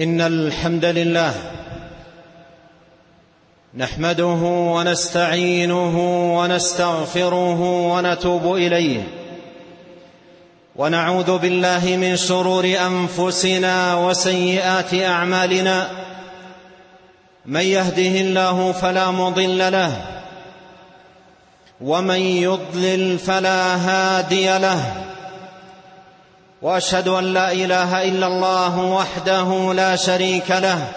إن الحمد لله نحمده ونستعينه ونستغفره ونتوب إليه ونعوذ بالله من شرور أنفسنا وسيئات أعمالنا من يهده الله فلا مضل له ومن يضلل فلا هادي له وأشهد أن لا إله إلا الله وحده لا شريك له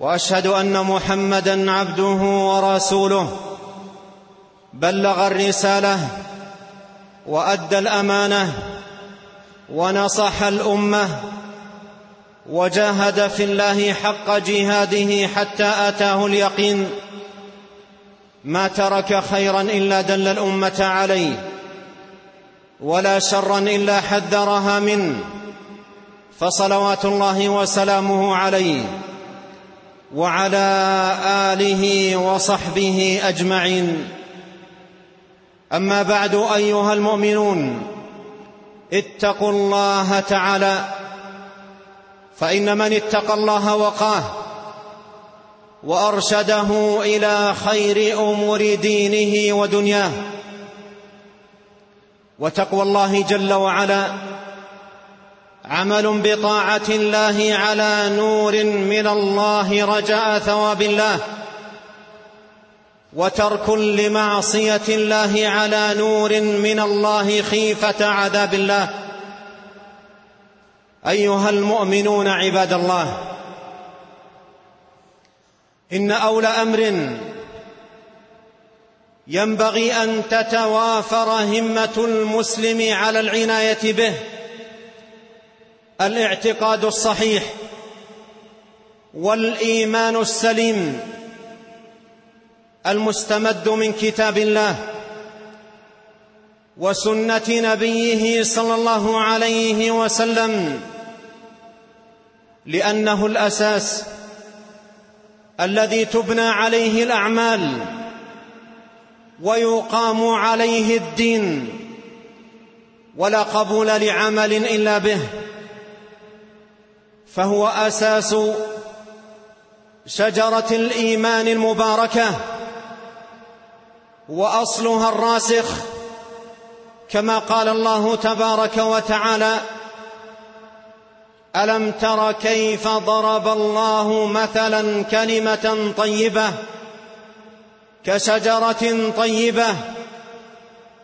وأشهد أن محمدا عبده ورسوله. بلغ الرسالة وأدى الأمانة ونصح الأمة وجاهد في الله حق جهاده حتى آتاه اليقين. ما ترك خيرا إلا دل الأمة عليه. ولا شرا إلا حذرها منه فصلوات الله وسلامه عليه وعلى آله وصحبه أجمعين. أما بعد أيها المؤمنون اتقوا الله تعالى فإن من اتقى الله وقاه وأرشده إلى خير أمور دينه ودنياه. وتقوى الله جل وعلا. عمل بطاعة الله على نور من الله رجاء ثواب الله. وترك لمعصية الله على نور من الله خيفة عذاب الله. أيها المؤمنون عباد الله إن أولى أمر ينبغي أن تتوافر همة المسلم على العناية به. الاعتقاد الصحيح والإيمان السليم المستمد من كتاب الله وسنة نبيه صلى الله عليه وسلم لأنه الأساس الذي تبنى عليه الأعمال. ويقام عليه الدين ولا قبول لعمل إلا به فهو أساس شجرة الإيمان المباركة وأصلها الراسخ كما قال الله تبارك وتعالى ألم تر كيف ضرب الله مثلا كلمة طيبة؟ كشجرة طيبة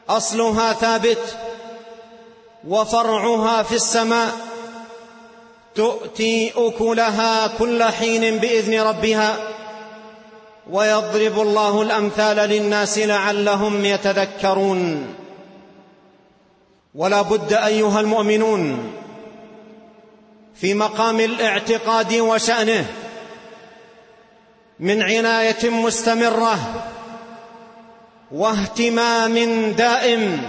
أصلها ثابت وفرعها في السماء تؤتي أكلها كل حين بإذن ربها ويضرب الله الأمثال للناس لعلهم يتذكرون. ولا بد أيها المؤمنون في مقام الاعتقاد وشأنه من عناية مستمرة واهتمام دائم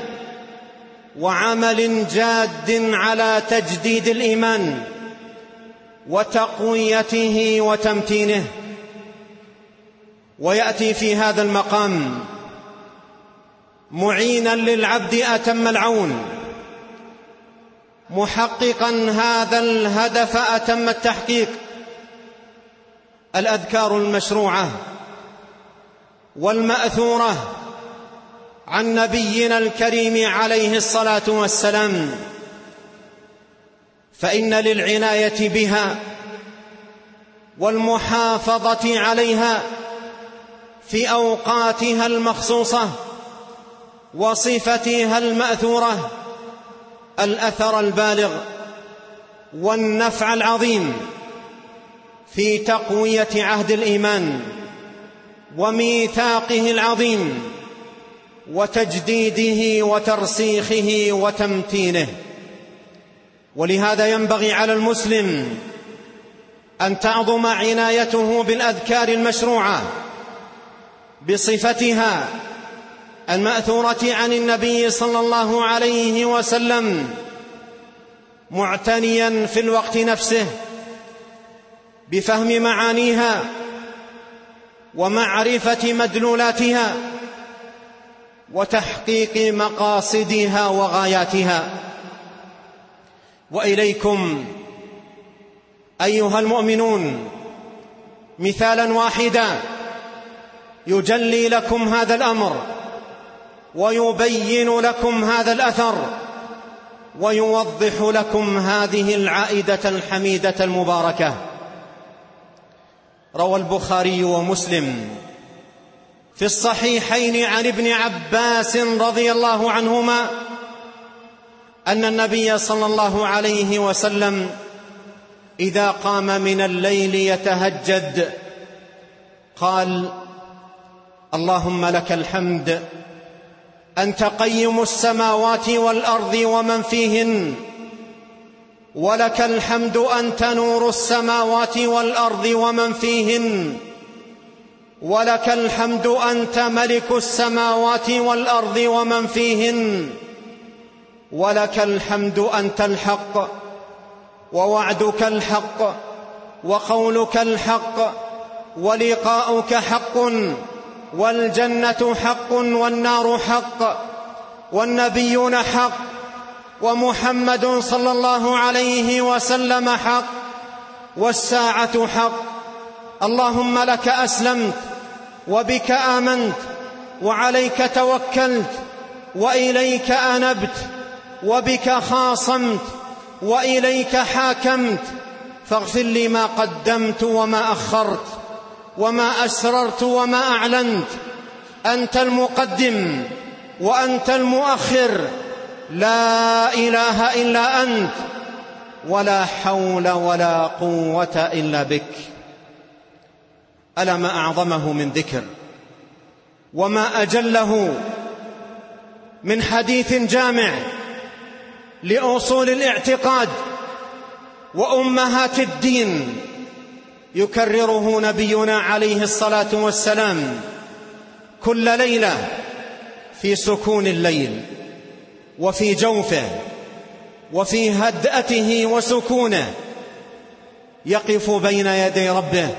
وعمل جاد على تجديد الإيمان وتقويته وتمتينه ويأتي في هذا المقام معينا للعبد أتم العون محققا هذا الهدف أتم التحقيق. الأذكار المشروعة والمأثورة عن نبينا الكريم عليه الصلاة والسلام فإن للعناية بها والمحافظة عليها في أوقاتها المخصوصة وصفتها المأثورة الأثر البالغ والنفع العظيم في تقوية عهد الإيمان وميثاقه العظيم وتجديده وترسيخه وتمتينه. ولهذا ينبغي على المسلم أن تعظم عنايته بالأذكار المشروعة بصفتها المأثورة عن النبي صلى الله عليه وسلم معتنيا في الوقت نفسه بفهم معانيها ومعرفة مدلولاتها. وتحقيق مقاصدها وغاياتها. وإليكم أيها المؤمنون مثالا واحدا يجلي لكم هذا الأمر ويبين لكم هذا الأثر ويوضح لكم هذه العائدة الحميدة المباركة. روى البخاري ومسلم. في الصحيحين عن ابن عباس رضي الله عنهما أن النبي صلى الله عليه وسلم إذا قام من الليل يتهجد قال اللهم لك الحمد أنت قيم السماوات والأرض ومن فيهن ولك الحمد أنت نور السماوات والأرض ومن فيهن. ولك الحمد أنت ملك السماوات والأرض ومن فيهن. ولك الحمد أنت الحق ووعدك الحق وقولك الحق ولقاؤك حق والجنة حق والنار حق والنبيون حق ومحمد صلى الله عليه وسلم حق والساعة حق. اللهم لك أسلمت وبك آمنت وعليك توكلت وإليك أنبت وبك خاصمت وإليك حاكمت. فاغفر لي ما قدمت وما أخرت وما أسررت وما أعلنت. أنت المقدم وأنت المؤخر لا إله إلا أنت ولا حول ولا قوة إلا بك. ألا ما أعظمه من ذكر وما أجله من حديث جامع لأصول الاعتقاد وأمهات الدين يكرره نبينا عليه الصلاة والسلام كل ليلة في سكون الليل وفي جوفه وفي هدأته وسكونه يقف بين يدي ربه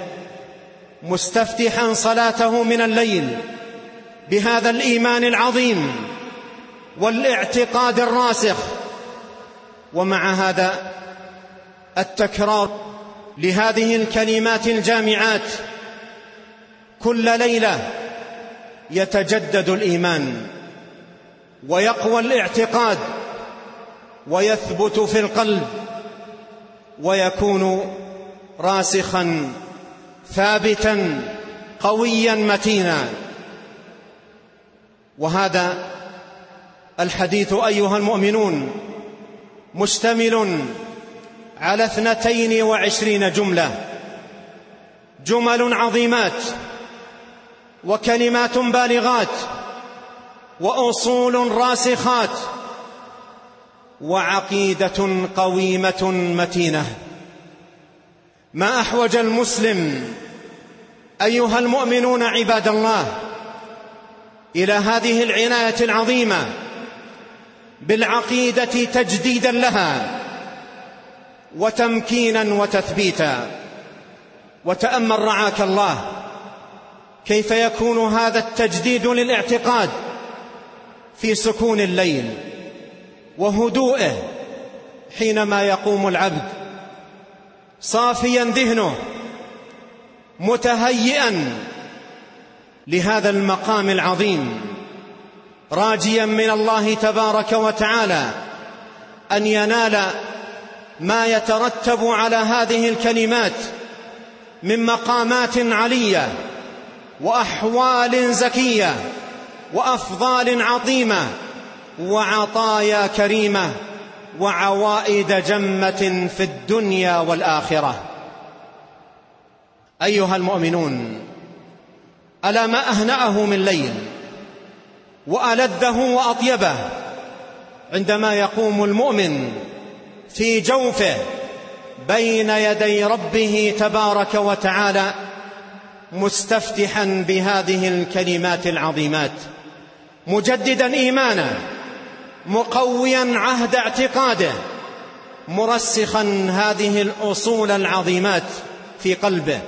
مستفتحا صلاته من الليل بهذا الإيمان العظيم والاعتقاد الراسخ. ومع هذا التكرار لهذه الكلمات الجامعات كل ليلة يتجدد الإيمان ويقوى الاعتقاد ويثبت في القلب ويكون راسخا ثابتا قويا متينا. وهذا الحديث أيها المؤمنون مشتمل على اثنتين وعشرين جملة. جمل عظيمات وكلمات بالغات وأصول راسخات وعقيدة قويمة متينة. ما أحوج المسلم أيها المؤمنون عباد الله إلى هذه العناية العظيمة بالعقيدة تجديدا لها وتمكينا وتثبيتا. وتأمل رعاك الله كيف يكون هذا التجديد للاعتقاد في سكون الليل وهدوءه حينما يقوم العبد. صافيا ذهنه متهيئا لهذا المقام العظيم راجيا من الله تبارك وتعالى أن ينال ما يترتب على هذه الكلمات من مقامات علية وأحوال زكية وأفضال عظيمة وعطايا كريمة. وعوائد جمة في الدنيا والآخرة. أيها المؤمنون ألا ما أهنأه من ليل وألذه وأطيبه عندما يقوم المؤمن في جوفه بين يدي ربه تبارك وتعالى مستفتحا بهذه الكلمات العظيمات مجددا ايمانه مقويا عهد اعتقاده مرسخا هذه الأصول العظيمات في قلبه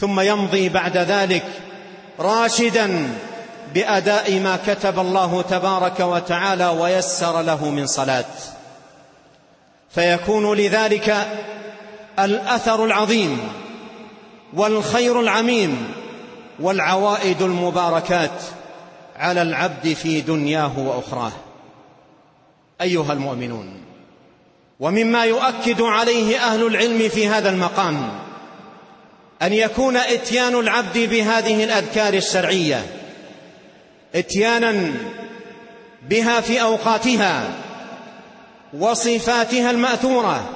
ثم يمضي بعد ذلك راشدا بأداء ما كتب الله تبارك وتعالى ويسر له من صلاة. فيكون لذلك الأثر العظيم والخير العميم والعوائد المباركات على العبد في دنياه وأخراه. أيها المؤمنون ومما يؤكد عليه أهل العلم في هذا المقام أن يكون إتيان العبد بهذه الأذكار الشرعية إتيانا بها في أوقاتها وصفاتها المأثورة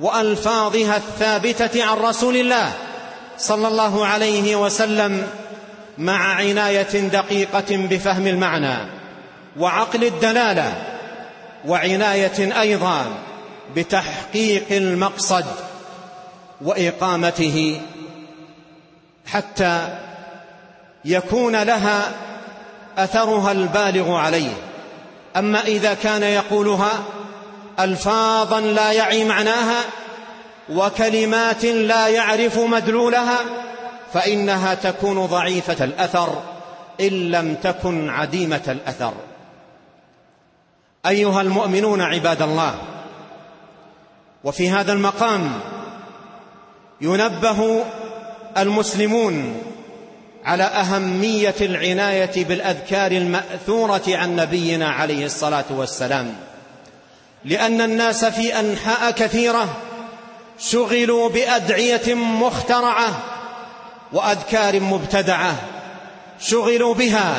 وألفاظها الثابتة عن رسول الله صلى الله عليه وسلم مع عناية دقيقة بفهم المعنى وعقل الدلالة وعناية أيضا بتحقيق المقصد وإقامته حتى يكون لها أثرها البالغ عليه. أما إذا كان يقولها ألفاظا لا يعي معناها وكلمات لا يعرف مدلولها فإنها تكون ضعيفة الأثر إن لم تكن عديمة الأثر. أيها المؤمنون عباد الله وفي هذا المقام ينبه المسلمون على أهمية العناية بالأذكار المأثورة عن نبينا عليه الصلاة والسلام لأن الناس في أنحاء كثيرة شغلوا بأدعية مخترعة وأذكار مبتدعة شغلوا بها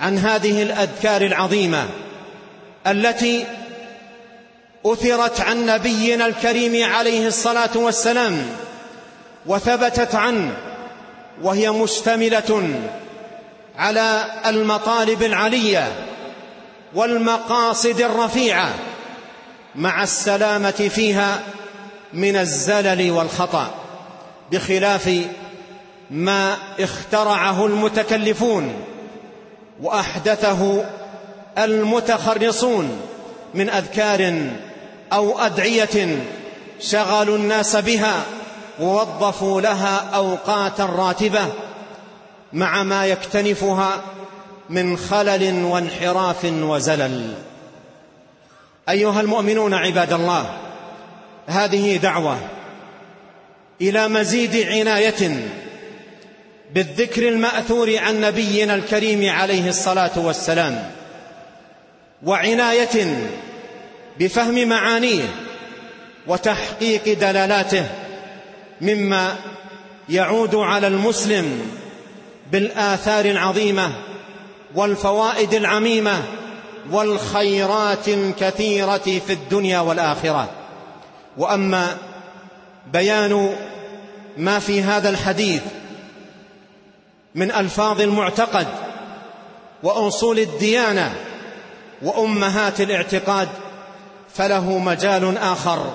عن هذه الأذكار العظيمة. التي أثرت عن نبينا الكريم عليه الصلاة والسلام وثبتت عنه وهي مشتملة على المطالب العلية والمقاصد الرفيعة مع السلامة فيها من الزلل والخطأ بخلاف ما اخترعه المتكلفون وأحدثه المتخرصون من أذكار أو أدعية شغلوا الناس بها ووظفوا لها أوقاتا راتبة مع ما يكتنفها من خلل وانحراف وزلل. أيها المؤمنون عباد الله هذه دعوة إلى مزيد عناية بالذكر المأثور عن نبينا الكريم عليه الصلاة والسلام. وعناية بفهم معانيه وتحقيق دلالاته مما يعود على المسلم بالآثار العظيمة والفوائد العميمة والخيرات الكثيرة في الدنيا والآخرة. وأما بيان ما في هذا الحديث من ألفاظ المعتقد وأصول الديانة وأمهات الاعتقاد فله مجال آخر.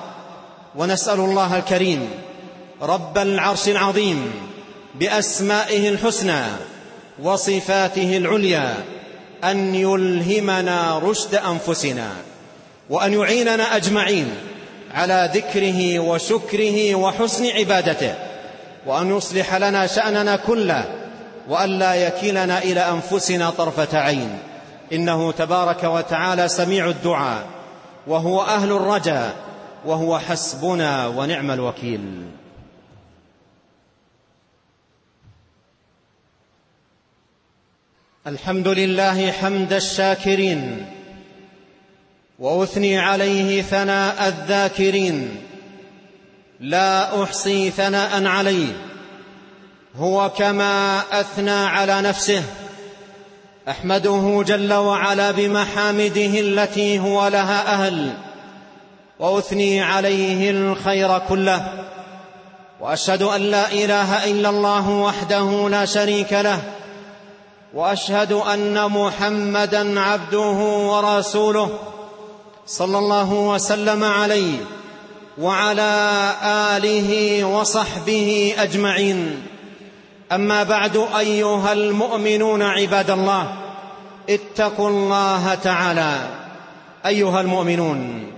ونسأل الله الكريم رب العرش العظيم بأسمائه الحسنى وصفاته العليا أن يلهمنا رشد أنفسنا وأن يعيننا أجمعين على ذكره وشكره وحسن عبادته وأن يصلح لنا شأننا كله وأن لا يكلنا إلى أنفسنا طرفة عين. إنه تبارك وتعالى سميع الدعاء وهو أهل الرجاء وهو حسبنا ونعم الوكيل. الحمد لله حمد الشاكرين وأثني عليه ثناء الذاكرين. لا أحصي ثناء عليه هو كما أثنى على نفسه. أحمده جل وعلا بمحامده التي هو لها أهل وأثني عليه الخير كله وأشهد أن لا إله إلا الله وحده لا شريك له وأشهد أن محمدا عبده ورسوله صلى الله وسلم عليه وعلى آله وصحبه أجمعين. أما بعد أيها المؤمنون عباد الله اتقوا الله تعالى. أيها المؤمنون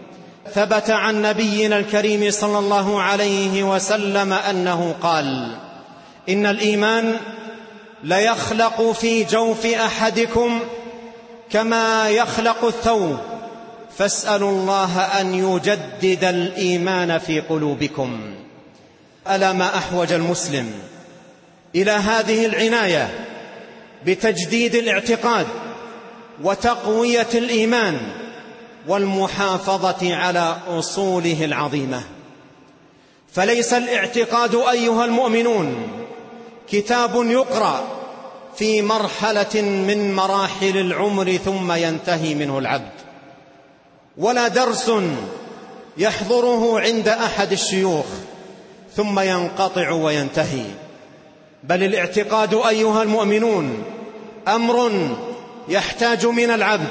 ثبت عن نبينا الكريم صلى الله عليه وسلم أنه قال إن الإيمان ليخلق في جوف أحدكم كما يخلق الثوب. فاسألوا الله أن يجدد الإيمان في قلوبكم. ألا ما أحوج المسلم. إلى هذه العناية بتجديد الاعتقاد وتقوية الإيمان والمحافظة على أصوله العظيمة. فليس الاعتقاد أيها المؤمنون كتاب يقرأ في مرحلة من مراحل العمر ثم ينتهي منه العبد ولا درس يحضره عند أحد الشيوخ ثم ينقطع وينتهي. بل الاعتقاد أيها المؤمنون أمر يحتاج من العبد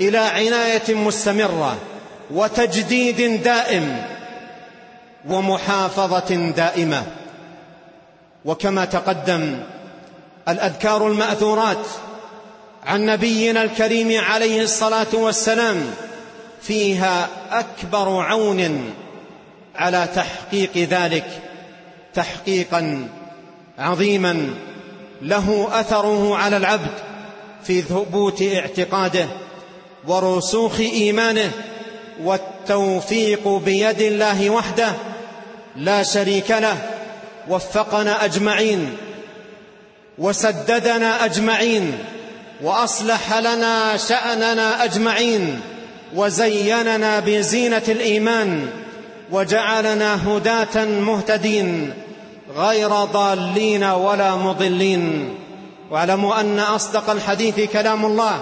إلى عناية مستمرة وتجديد دائم ومحافظة دائمة. وكما تقدم الأذكار المأثورات عن نبينا الكريم عليه الصلاة والسلام فيها أكبر عون على تحقيق ذلك تحقيقا عظيما له أثره على العبد في ثبوت اعتقاده ورسوخ إيمانه والتوفيق بيد الله وحده لا شريك له وفقنا أجمعين وسددنا أجمعين وأصلح لنا شأننا أجمعين وزيننا بزينة الإيمان وجعلنا هداة مهتدين. غير ضالين ولا مضلين. واعلموا أن أصدق الحديث كلام الله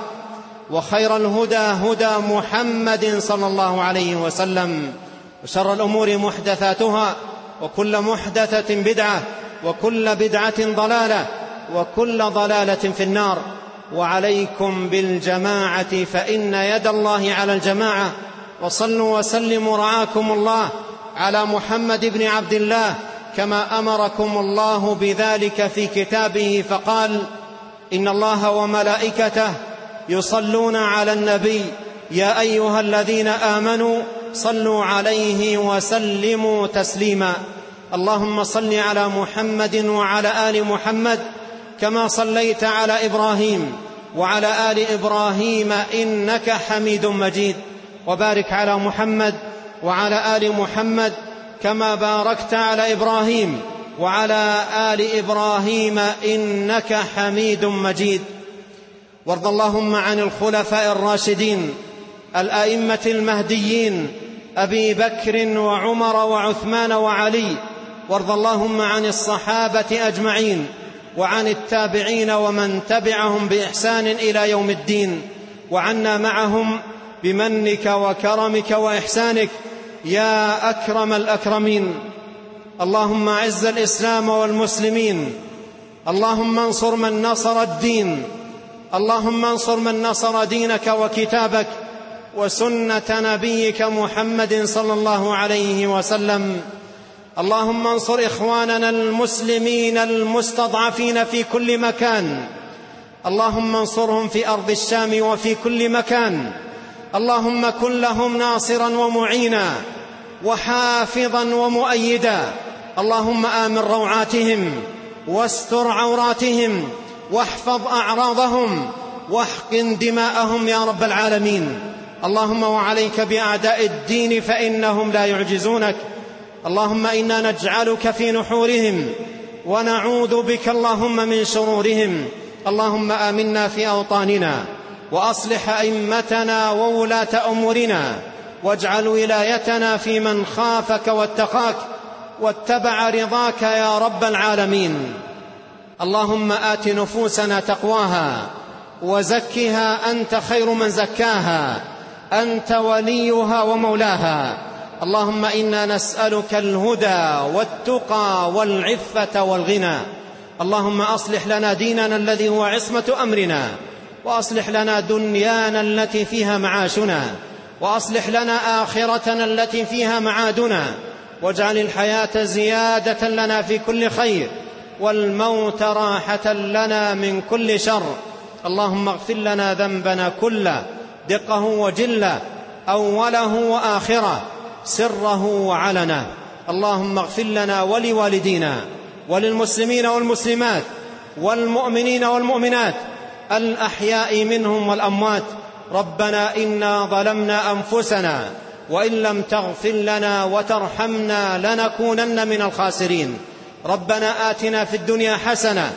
وخير الهدى هدى محمد صلى الله عليه وسلم وشر الأمور محدثاتها وكل محدثة بدعة وكل بدعة ضلالة وكل ضلالة في النار. وعليكم بالجماعة فإن يد الله على الجماعة. وصلوا وسلموا رعاكم الله على محمد بن عبد الله كما أمركم الله بذلك في كتابه فقال إن الله وملائكته يصلون على النبي يا أيها الذين آمنوا صلوا عليه وسلموا تسليما اللهم صل على محمد وعلى آل محمد كما صليت على إبراهيم وعلى آل إبراهيم إنك حميد مجيد وبارك على محمد وعلى آل محمد كما باركت على إبراهيم وعلى آل إبراهيم إنك حميد مجيد. وارض اللهم عن الخلفاء الراشدين الأئمة المهديين أبي بكر وعمر وعثمان وعلي. وارض اللهم عن الصحابة أجمعين وعن التابعين ومن تبعهم بإحسان إلى يوم الدين. وعنا معهم بمنك وكرمك وإحسانك يا أكرم الأكرمين اللهم أعز الإسلام والمسلمين اللهم انصر من نصر الدين اللهم انصر من نصر دينك وكتابك وسنة نبيك محمد صلى الله عليه وسلم. اللهم انصر إخواننا المسلمين المستضعفين في كل مكان. اللهم انصرهم في أرض الشام وفي كل مكان. اللهم كن لهم ناصرا ومعينا وحافظا ومؤيدا اللهم آمن روعاتهم واستر عوراتهم واحفظ أعراضهم واحقن دماءهم يا رب العالمين اللهم وعليك بأعداء الدين فإنهم لا يعجزونك اللهم إنا نجعلك في نحورهم ونعوذ بك اللهم من شرورهم اللهم آمنا في أوطاننا وأصلح أئمتنا وولاة أمورنا واجعل ولايتنا في من خافك واتقاك واتبع رضاك يا رب العالمين. اللهم آت نفوسنا تقواها وزكها أنت خير من زكاها أنت وليها ومولاها. اللهم إنا نسألك الهدى والتقى والعفة والغنى. اللهم أصلح لنا ديننا الذي هو عصمة أمرنا. وأصلح لنا دنيانا التي فيها معاشنا وأصلح لنا آخرتنا التي فيها معادنا واجعل الحياة زيادة لنا في كل خير والموت راحة لنا من كل شر. اللهم اغفر لنا ذنبنا كله دقه وجله أوله وآخره سره وعلنه. اللهم اغفر لنا ولوالدينا وللمسلمين والمسلمات والمؤمنين والمؤمنات الأحياء منهم والأموات. ربنا إنا ظلمنا أنفسنا وإن لم تغفر لنا وترحمنا لنكونن من الخاسرين. ربنا آتنا في الدنيا حسنة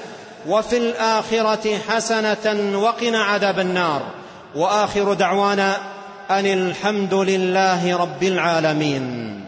وفي الآخرة حسنة وقنا عذاب النار. وآخر دعوانا أن الحمد لله رب العالمين.